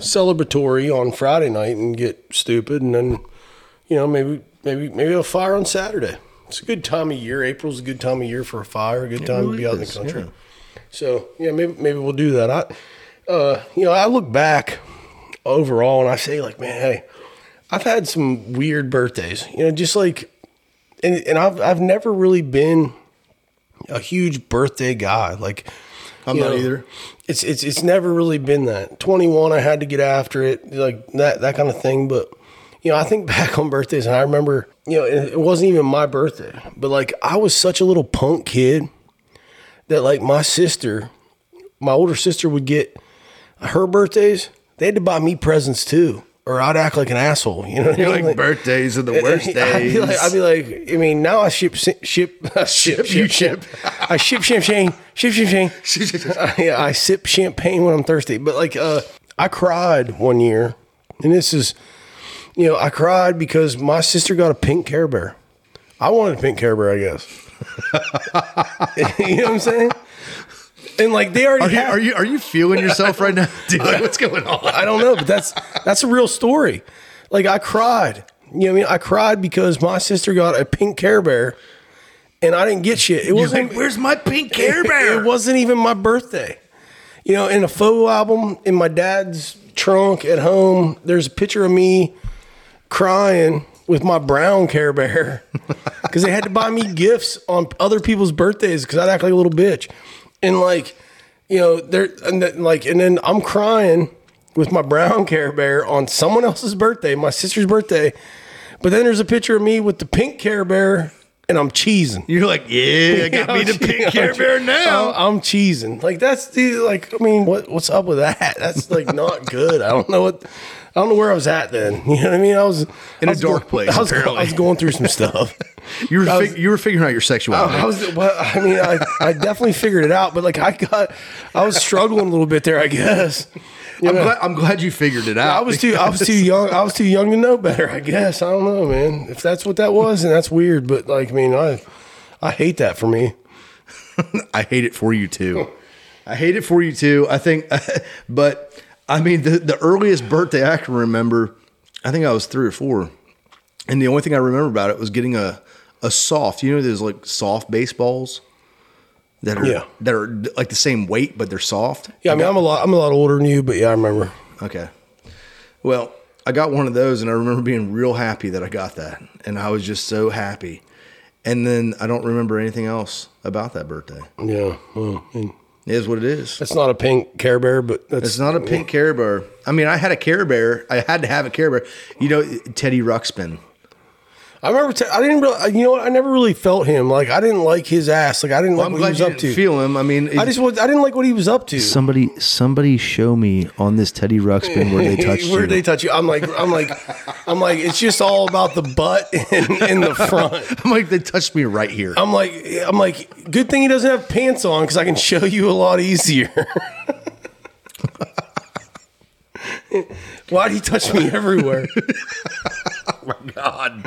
celebratory on Friday night and get stupid, and then you know maybe maybe maybe a fire on Saturday. It's a good time of year. April's a good time of year for a fire. A good time to be out in the country. yeah. So yeah, maybe maybe we'll do that. I, uh, you know, I look back overall and I say like, man, hey, I've had some weird birthdays. You know, just like, and and I've I've never really been a huge birthday guy. Like, I'm not know, either. It's it's it's never really been that. 21, I had to get after it, like that that kind of thing. But you know, I think *laughs* back on birthdays and I remember, you know, it, it wasn't even my birthday, but like I was such a little punk kid that like my sister, my older sister would get her birthdays. They had to buy me presents too, or I'd act like an asshole. You know, I You're mean? like, birthdays are the worst I'd days. be like, I'd be like, I mean, now I ship, *laughs* ship, ship, ship, you ship. I ship champagne, ship champagne. *laughs* yeah, I sip champagne when I'm thirsty. But like, uh, I cried one year, and this is, you know, I cried because my sister got a pink Care Bear. I wanted a pink Care Bear, I guess. *laughs* you know what I'm saying? And like they already Are you, have, are you are you feeling yourself right now, *laughs* dude? Like, what's going on? I don't know, but that's that's a real story. Like I cried. You know what I mean? I cried because my sister got a pink Care Bear, and I didn't get shit. It wasn't. like, where's my pink Care *laughs* Bear? It wasn't even my birthday. You know, in a photo album in my dad's trunk at home, there's a picture of me crying with my brown Care Bear *laughs* because they had to buy me gifts on other people's birthdays because I'd act like a little bitch. And like, you know, there and then, like, and then I'm crying with my brown Care Bear on someone else's birthday, my sister's birthday. But then there's a picture of me with the pink Care Bear, and I'm cheesing. You're like, yeah, I got me the *laughs* pink Care Bear now. I'm, I'm cheesing. Like that's the like. I mean, what what's up with that? *laughs* That's like not good. I don't know what. I don't know where I was at then. *laughs* You know what I mean? I was In I a was dark go- place, I was, apparently. I was going through some stuff. *laughs* You were I was- fig- you were figuring out your sexuality. I was. Well, I mean, I, I definitely figured it out, but like I got, I was struggling a little bit there. I guess. You I'm know? glad, I'm glad you figured it out. I was too. I was too young. I was too young to know better. I guess. I don't know, man. If that's what that was, and that's weird. But like, I mean, I, I hate that for me. *laughs* I hate it for you too. I hate it for you too. I think, but I mean, the, the earliest birthday I can remember, I think I was three or four. And the only thing I remember about it was getting a, a soft, you know, there's like soft baseballs that are, Yeah. that are like the same weight, but they're soft. Yeah, I mean, I'm a lot. I'm a lot older than you, but yeah, I remember. Okay. Well, I got one of those and I remember being real happy that I got that. And I was just so happy. And then I don't remember anything else about that birthday. Yeah, well, and It is what it is. that's not a pink Care Bear, but that's It's not a pink Care Bear. I mean, I had a Care Bear. I had to have a Care Bear. You know, Teddy Ruxpin. I remember. T- I didn't really. Uh, you know what? I never really felt him. Like I didn't like his ass. Like I didn't like I'm what he was you up didn't to. feel him. I mean, I just. was- I didn't like what he was up to. somebody somebody show me on this Teddy Ruxpin where they *laughs* touched you Where you. they touch you? I'm like. I'm like. I'm like. It's just all about the butt *laughs* and, and the front. *laughs* I'm like they touched me right here. I'm like. I'm like. Good thing he doesn't have pants on because I can show you a lot easier. Why'd he touch me everywhere? Oh my God.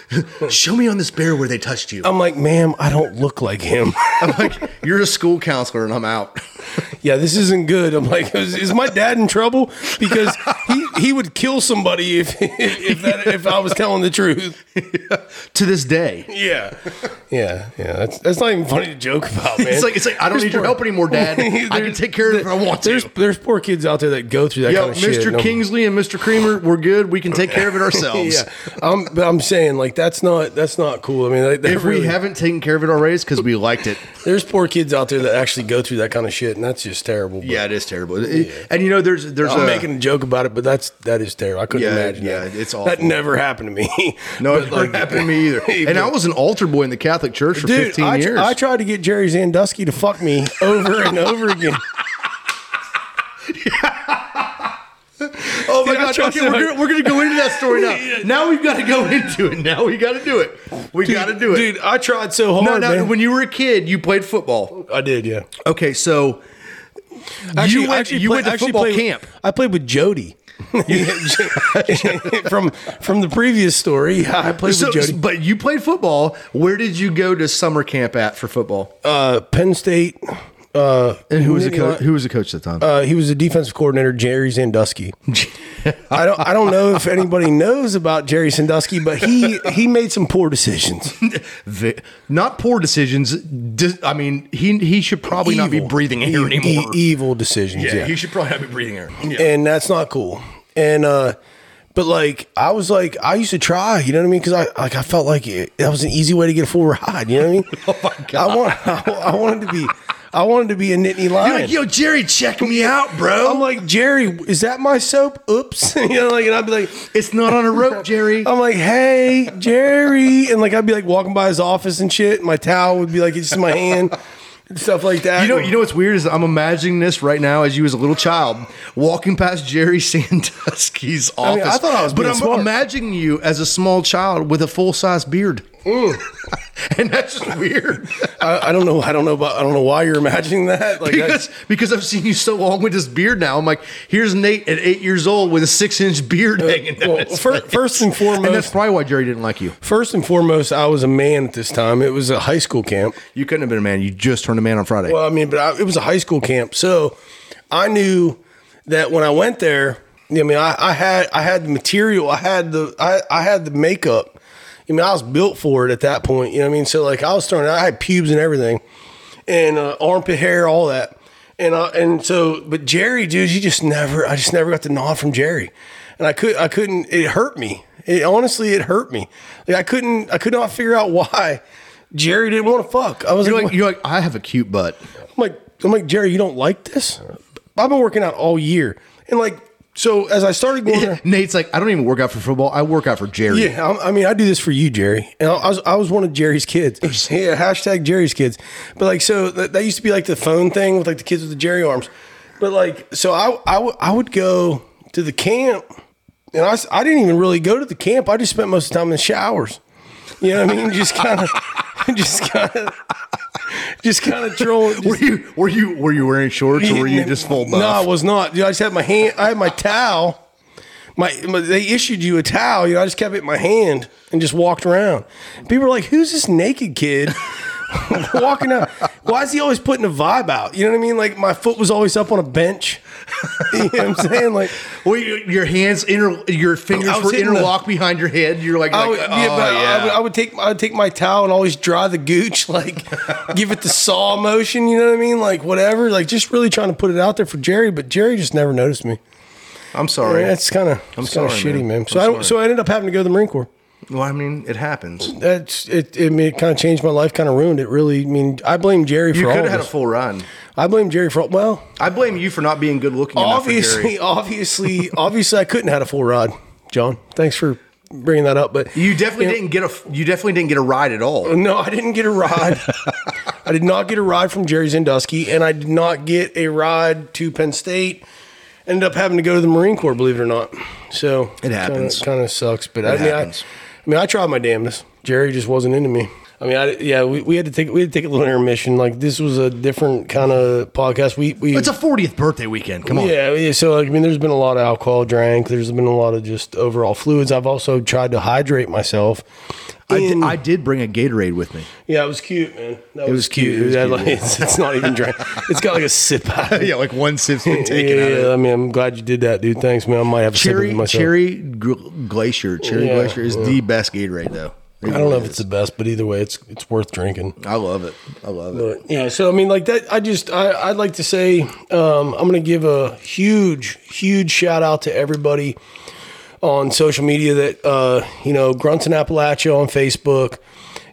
show me on this bear where they touched you. I'm like, ma'am, I don't look like him. *laughs* I'm like, you're a school counselor and I'm out. yeah, this isn't good. I'm like, is, is my dad in trouble? Because he he would kill somebody if *laughs* if that, if I was telling the truth. *laughs* to this day. Yeah, yeah, yeah. That's that's not even funny to joke about, man. It's like it's like I don't There's need your help anymore, Dad. I can take care of it if I want There's to. there's poor kids out there that go through that Yo, kind of shit. Mr. Kingsley and Mr. Creamer, we're good. We can take care of it ourselves. Yeah, um, but I'm saying like that's not that's not cool. I mean, like, that If we haven't taken care of it already, it's because we liked it. *laughs* there's poor kids out there that actually go through that kind of shit, and that's just terrible. But Yeah, it is terrible. It- And you know, there's there's I'm a, making a joke about it, but that's that is terrible. I couldn't Yeah, imagine. yeah, that. it's That never happened to me. no, it *laughs* never happened to me either. *laughs* And I was an altar boy in the Catholic Church for Dude, 15 I, years. I tried to get Jerry Sandusky to fuck me over and over again. Oh my God! Okay, we're gonna, we're gonna go into that story now. *laughs* Now we've got to go into it. Now we got to do it. We got to do it. Dude, I tried so hard. no, no. man. When you were a kid, you played football. I did, yeah. Okay, so you went, you play- went to actually football played- camp. I played with Jody. *laughs* *laughs* from from the previous story, I played So, with Jody. but you played football. Where did you go to summer camp at for football? Uh, Penn State. Uh, And who was the coach? Who was the coach at the time? Uh, he was a defensive coordinator, Jerry Sandusky. *laughs* I don't I don't know if anybody knows about Jerry Sandusky, but he he made some poor decisions. *laughs* Vi- not poor decisions. Di- I mean, he he should probably not be breathing air E- anymore. e- evil decisions. yeah, Yeah, he should probably not be breathing air. Yeah. and that's not cool. And uh, but like I was like I used to try, you know what I mean? Because I like I felt like it, that was an easy way to get a full ride. You know what I mean? *laughs* Oh my God. I want I, I wanted to be I wanted to be a Nittany Lion. You're like, yo, Jerry, check me out, bro. I'm like Jerry, is that my soap? Oops, *laughs* you know, like and I'd be like. it's not on a rope, Jerry. I'm like, hey, Jerry. And like, I'd be like walking by his office and shit. My towel would be like, it's just my hand and stuff like that. You know, you know what's weird is I'm imagining this right now as you as a little child walking past Jerry *laughs* Sandusky's office. mean, I thought I was but I'm smart. imagining you as a small child with a full size beard, Mm. *laughs* and that's just weird I, I don't know. I don't know about, I don't know why you're imagining that. Like, *laughs* because because I've seen you so long with this beard now. I'm like, here's Nate at eight years old with a six inch beard hanging Uh, well, his fir- first and and that's probably why Jerry didn't like you. first and foremost, I was a man at this time. It was a high school camp. You couldn't have been a man. You just turned a man on Friday. Well, I mean, but I, it was a high school camp, so I knew that when I went there, I mean, I, I had I had the material, I had the I, I had the makeup. I mean, I was built for it at that point. You know what I mean? So like, I was starting. I had pubes and everything, and uh, armpit hair, all that. And uh, and so, but Jerry, dude, you just never. I just never got the nod from Jerry, and I could I couldn't. It hurt me. It honestly, it hurt me. Like I couldn't. I could not figure out why Jerry didn't want to fuck. I was you're like, like, you're like, I have a cute butt. I'm like, I'm like, Jerry, you don't like this? I've been working out all year. And like, so as I started going there, *laughs* Nate's like, I don't even work out for football. I work out for Jerry. yeah, I'm- I mean, I do this for you, Jerry. And I was, I was one of Jerry's kids. *laughs* Yeah, hashtag Jerry's kids. But like, so that, that used to be like the phone thing with like the kids with the Jerry arms. But like, so I, I, would- go to the camp and I, I didn't even really go to the camp. I just spent most of the time in the showers. You know what I mean? Just kind of, *laughs* just kind of, just kind of trolling. Were you were you were you wearing shorts or were you just full? No, I was not. Dude, I just had my hand. I had my towel. My, my they issued you a towel. You know, I just kept it in my hand and just walked around. People were like, "Who's this naked kid?" *laughs* Walking out. Why is he always putting a vibe out? You know what I mean? Like my foot was always up on a bench. *laughs* you know what I'm saying? Like Well, you, your hands inter, your fingers were hitting the- behind your head. You're like, I like, would, oh, yeah, I, yeah. would, I would take I would take my towel and always dry the gooch, *laughs* like give it the saw motion. You know what I mean? Like whatever, like just really trying to put it out there for Jerry. But Jerry just never noticed me. I'm sorry. That's kind of I'm it's kind of shitty, man. man. I'm So I sorry. so I ended up having to go to the Marine Corps. Well, I mean, it happens. That's it. It, I mean, it kind of changed my life, kind of ruined it. Really, I mean, I blame Jerry You for could all have had a this. full run. I blame Jerry for well, I blame you for not being good looking enough for obviously, Jerry. *laughs* obviously, obviously, I couldn't have had a full ride. John, thanks for bringing that up. But You definitely didn't get a you definitely didn't get a ride at all. no, I didn't get a ride. *laughs* I did not get a ride from Jerry Sandusky, and I did not get a ride to Penn State. Ended up having to go to the Marine Corps, believe it or not. So It happens. Kind of sucks, but I mean, happens. I, I mean, I tried my damnedest. Jerry just wasn't into me. I mean, I, yeah, we, we had to take we had to take a little intermission. Like this was a different kind of podcast. We we It's a 40th birthday weekend. Come on. yeah, yeah. So like, I mean, there's been a lot of alcohol drank. There's been a lot of just overall fluids. I've also tried to hydrate myself. I, in- I did bring a Gatorade with me. yeah, it was cute, man. That was, was cute. cute. It was cute, like- it's, *laughs* it's not even drank. It's got like a sip out. of *laughs* it. yeah, like one sip's been Yeah, taken out of it. I mean, I'm glad you did that, dude. Thanks, man. I might have a sip of Cherry it myself. Cherry Gl- Glacier. Cherry Yeah, Glacier is the best Gatorade though. It I don't know really if it's the best, but either way, it's it's worth drinking. I love it. I love it. Yeah, so I mean, like that. I just I, I'd like to say um, I'm going to give a huge, huge shout out to everybody on social media that uh, you know Grunts in Appalachia on Facebook,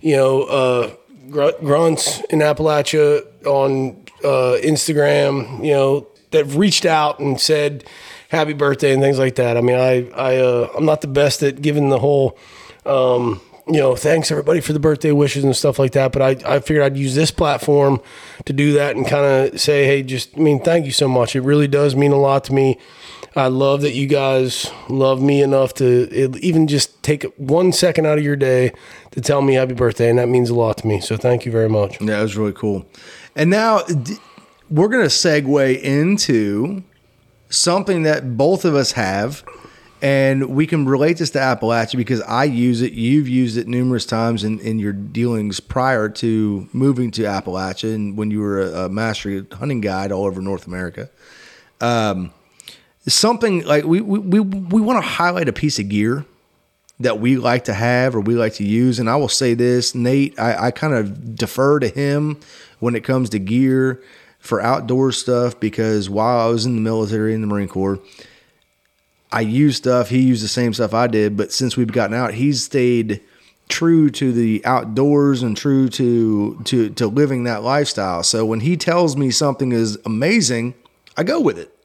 you know uh, Gr- Grunts in Appalachia on uh, Instagram, you know that reached out and said happy birthday and things like that. I mean, I I uh, I'm not the best at giving the whole. Um, you know, thanks everybody for the birthday wishes and stuff like that. But I, I figured I'd use this platform to do that and kind of say, hey, just, I mean, thank you so much. It really does mean a lot to me. I love that you guys love me enough to even just take one second out of your day to tell me happy birthday. And that means a lot to me. So thank you very much. Yeah, it was really cool. And now we're going to segue into something that both of us have, and we can relate this to Appalachia because I use it. You've used it numerous times in, in your dealings prior to moving to Appalachia and when you were a, a master hunting guide all over North America. Um, something like we, we, we, we want to highlight a piece of gear that we like to have or we like to use. And I will say this, Nate, I, I kind of defer to him when it comes to gear for outdoor stuff because while I was in the military in the Marine Corps, I used stuff. He used the same stuff I did, but since we've gotten out, he's stayed true to the outdoors and true to to to living that lifestyle. So when he tells me something is amazing, I go with it.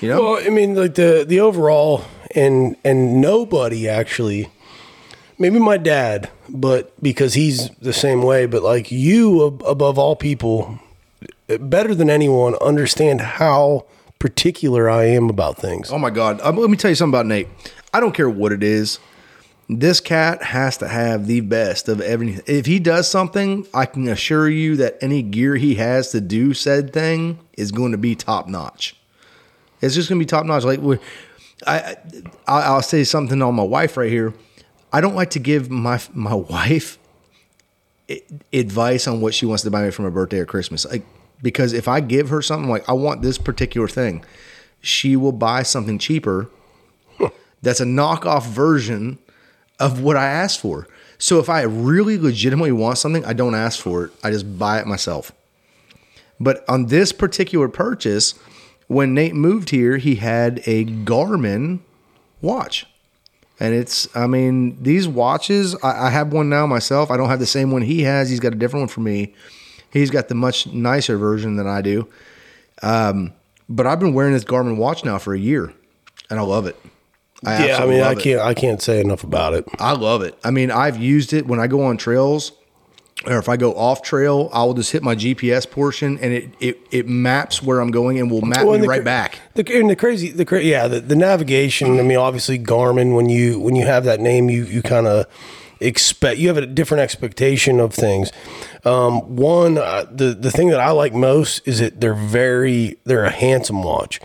You know? Well, I mean, like the the overall, and and nobody actually, maybe my dad, but because he's the same way. But like you, above all people, better than anyone, understand how particular I am about things. Oh my God. Um, let me tell you something about Nate. I don't care what it is. This cat has to have the best of everything. If he does something, I can assure you that any gear he has to do said thing is going to be top notch. It's just going to be top notch. Like, we- I, I, I'll say something on my wife right here. I don't like to give my my *laughs* wife advice on what she wants to buy me for my birthday or Christmas. Like because if I give her something like I want this particular thing, she will buy something cheaper *laughs* that's a knockoff version of what I asked for. So if I really legitimately want something, I don't ask for it. I just buy it myself. But on this particular purchase, when Nate moved here, he had a Garmin watch. And it's, I mean, these watches, I, I have one now myself. I don't have the same one he has. He's got a different one for me. He's got the much nicer version than I do. Um, but I've been wearing this Garmin watch now for a year, and I love it. yeah, I mean, I can't I can't say enough about it. I love it. I mean, I've used it when I go on trails or if I go off trail, I will just hit my GPS portion and it it, it maps where I'm going and will map Well, me the right back. The, and the crazy, the cra- yeah, the, the navigation. I mean, obviously Garmin. When you when you have that name, you you kind of expect you have a different expectation of things. Um, one, uh, the the thing that I like most is that they're very they're a handsome watch.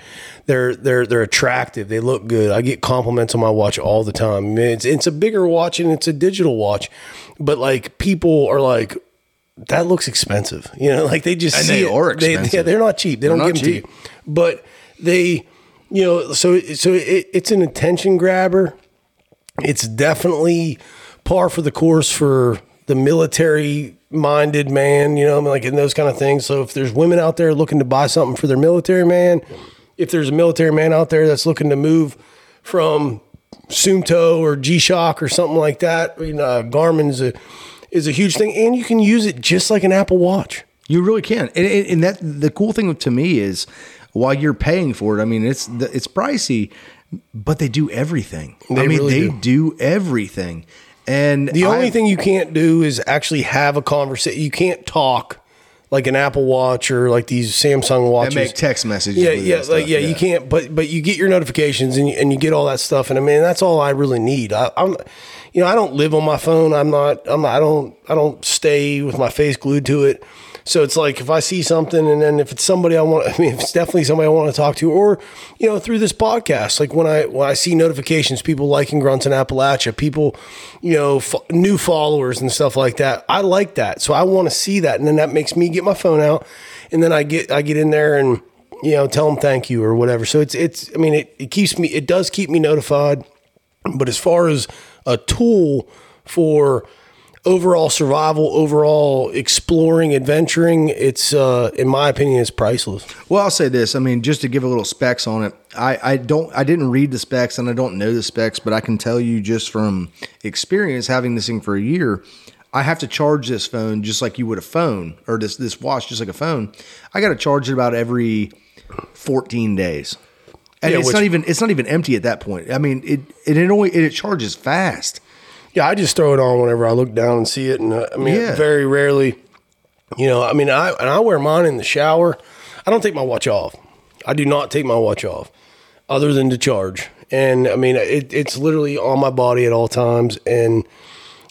They're they're they're attractive. They look good. I get compliments on my watch all the time. It's it's a bigger watch and it's a digital watch, but like people are like. That looks expensive, you know. Like they just And see they it. are They, yeah, they're not cheap. They don't not give them to cheap. you but they you know so so it, it's an attention grabber it's definitely par for the course for the military minded man you know I mean, like in those kind of things so if there's women out there looking to buy something for their military man if there's a military man out there that's looking to move from Suunto or G-Shock or something like that you uh, know Garmin's a is a huge thing and you can use it just like an Apple Watch You really can, and, and, that the cool thing to me is while you're paying for it, I mean it's it's pricey, but they do everything. I mean really they do. everything, and The only I've- thing you can't do is actually have a conversation. You can't talk like an Apple Watch or like these Samsung watches. and make text messages. yeah, yeah, like stuff, yeah, you can't. But but you get your notifications and you, and you get all that stuff. And I mean, that's all I really need. I, I'm, you know, I don't live on my phone. I'm not. I'm not. I don't. I don't stay with my face glued to it. So it's like if I see something, and then if it's somebody I want, *laughs* I mean, if it's definitely somebody I want to talk to, or you know, through this podcast, like when I when I see notifications, people liking grunts in Appalachia, people, you know, f- new followers and stuff like that. I like that, so I want to see that, and then that makes me get my phone out, and then I get I get in there and you know tell them thank you or whatever. So it's it's I mean it, it keeps me it does keep me notified, but as far as a tool for overall survival, overall exploring, adventuring, it's uh, in my opinion, it's priceless. Well, I'll say this. I mean, just to give a little specs on it, I, I don't I didn't read the specs and I don't know the specs, but I can tell you just from experience having this thing for a year, I have to charge this phone just like you would a phone or this this watch just like a phone. I got to charge it about every 14 days. And Yeah, it's which- not even it's not even empty at that point. I mean, it it, it only it charges fast. Yeah, I just throw it on whenever I look down and see it, and uh, I mean, Yeah. very rarely, you know, I mean, I and I wear mine in the shower. I don't take my watch off. I do not take my watch off, other than to charge. And I mean, it, it's literally on my body at all times. And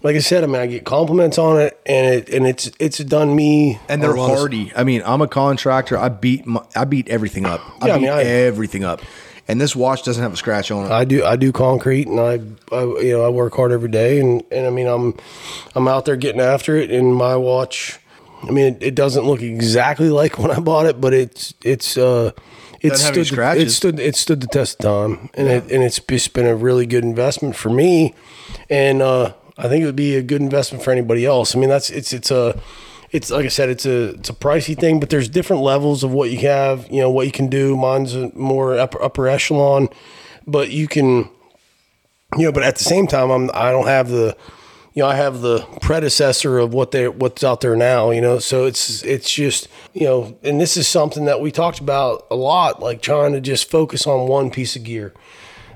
like I said, I mean, I get compliments on it, and it and it's it's done me. And they're a lot of- hardy. I mean, I'm a contractor. I beat my, I beat everything up. I Yeah, I mean, I- everything up. And this watch doesn't have a scratch on it. I do I do concrete and I, I you know I work hard every day and, and I mean I'm I'm out there getting after it and my watch I mean it, it doesn't look exactly like when I bought it but it's it's uh it's Doesn't have any stood the, it stood it stood the test of time and it and it's just been a really good investment for me and uh I think it would be a good investment for anybody else. I mean that's it's it's a it's like I said, it's a it's a pricey thing, but there's different levels of what you have. You know what you can do. Mine's more upper upper echelon, but you can, you know. But at the same time, I'm I don't have the, you know, I have the predecessor of what they what's out there now. You know, so it's it's just you know, and this is something that we talked about a lot, like trying to just focus on one piece of gear.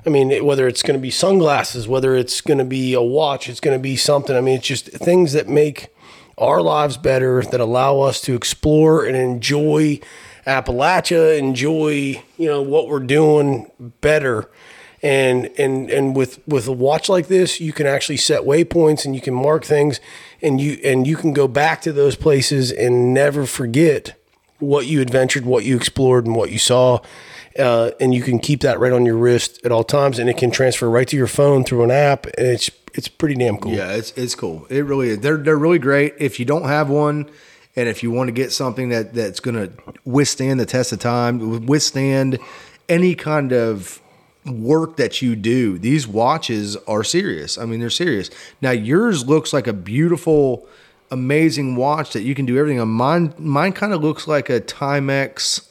I mean, whether it's going to be sunglasses, whether it's going to be a watch, it's going to be something. I mean, it's just things that make our lives better, that allow us to explore and enjoy Appalachia, enjoy you know what we're doing better. And and and with with a watch like this, you can actually set waypoints and you can mark things, and you and you can go back to those places and never forget what you adventured, what you explored, and what you saw. Uh, and you can keep that right on your wrist at all times, and it can transfer right to your phone through an app, and it's it's pretty damn cool. Yeah, it's it's cool. It really is. They're they're really great. If you don't have one, and if you want to get something that that's going to withstand the test of time, withstand any kind of work that you do, these watches are serious. I mean, they're serious. Now yours looks like a beautiful, amazing watch that you can do everything on. Mine mine kind of looks like a Timex.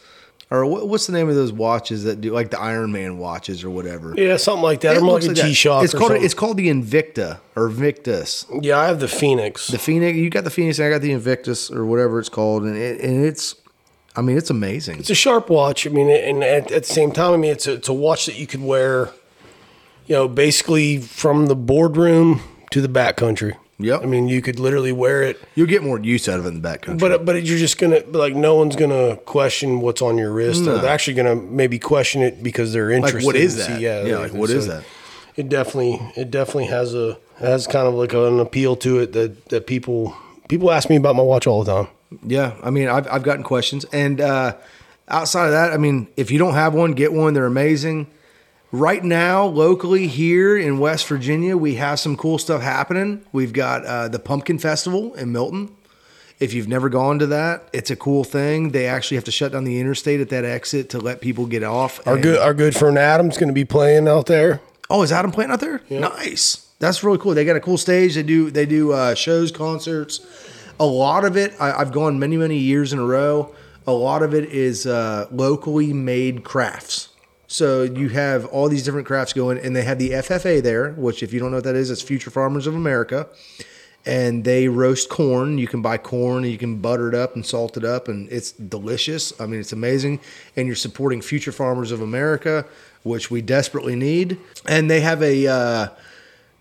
Or what, what's the name of those watches that do like the Iron Man watches or whatever? Yeah, something like that. It I'm like that. G Shock. It's called it's called the Invicta or Victus. yeah. I have the Fenix. The Fenix, you got the Fenix, I got the Invictus or whatever it's called, and it, and it's, I mean, it's amazing. it's a sharp watch. I mean, and at, at the same time, I mean, it's a, it's a watch that you could wear, you know, basically from the boardroom to the backcountry. Yep. I mean, you could literally wear it, You'll get more use out of it in the backcountry. but but you're just gonna like no one's gonna question what's on your wrist. No. they're actually gonna maybe question it because they're interested. what is see- that? yeah, Yeah, like, what is that? It definitely it definitely has a has kind of like an appeal to it that that people people ask me about my watch all the time. yeah, I mean, I've, I've gotten questions. And uh, outside of that, I mean, if you don't have one, get one. They're amazing. Right now, locally here in West Virginia, we have some cool stuff happening. We've got uh, the Pumpkin Festival in Milton. If you've never gone to that, it's a cool thing. They actually have to shut down the interstate at that exit to let people get off. Our good our good friend Adam's gonna be playing out there. Oh, is Adam playing out there? Nice. That's really cool. They got a cool stage. They do they do uh, shows, concerts. A lot of it, I, I've gone many many years in a row. A lot of it is uh, locally made crafts. So you have all these different crafts going, and they have the FFA there, which if you don't know what that is, it's Future Farmers of America, and they roast corn. You can buy corn, and you can butter it up and salt it up, and it's delicious. I mean, it's amazing, and you're supporting Future Farmers of America, which we desperately need. And they have a uh,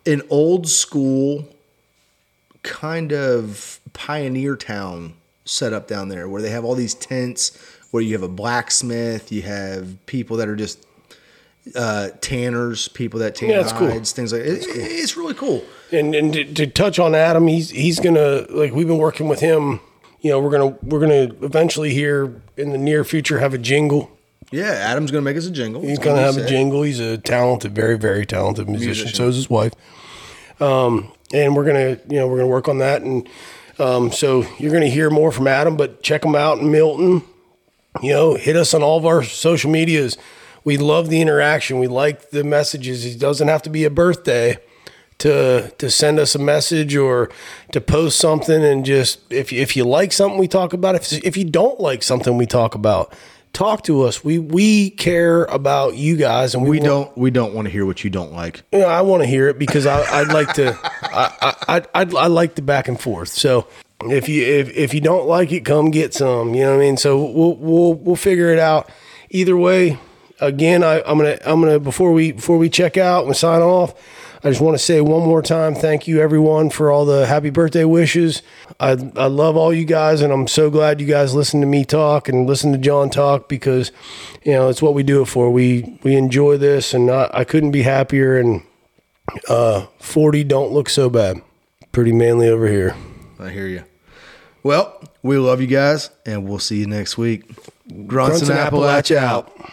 an old school kind of pioneer town set up down there, where they have all these tents, where you have a blacksmith, you have people that are just uh, tanners, people that tan Yeah, it's cool. hides, things like it, it's really cool. And and to, to touch on Adam, he's he's gonna like we've been working with him, you know, we're gonna we're gonna eventually here in the near future have a jingle. Yeah, Adam's gonna make us a jingle. He's gonna have a jingle. He's a talented, very very talented musician. Musician. So is his wife. Um, and we're gonna you know we're gonna work on that, and um, so you're gonna hear more from Adam. But check him out in Milton. You know, hit us on all of our social medias. We love the interaction. We like the messages. It doesn't have to be a birthday to to send us a message or to post something and just if if you like something we talk about if if you don't like something we talk about talk to us we we care about you guys and we, We want- don't. We don't want to hear what you don't like. you know, I want to hear it because I, I'd like to. *laughs* I, I, I, I'd, I like the back and forth. So if you if, if you don't like it, come get some. You know what I mean. So we'll we'll we'll figure it out. Either way, again, I, I'm gonna I'm gonna before we before we check out and sign off. I just want to say one more time, thank you everyone for all the happy birthday wishes. I I love all you guys, and I'm so glad you guys listen to me talk and listen to John talk because, you know, it's what we do it for. We we enjoy this, and I, I couldn't be happier. And uh, 40 don't look so bad. Pretty manly over here. I hear you. Well, we love you guys, and we'll see you next week. Grunts, Grunts and Appalachia out. out.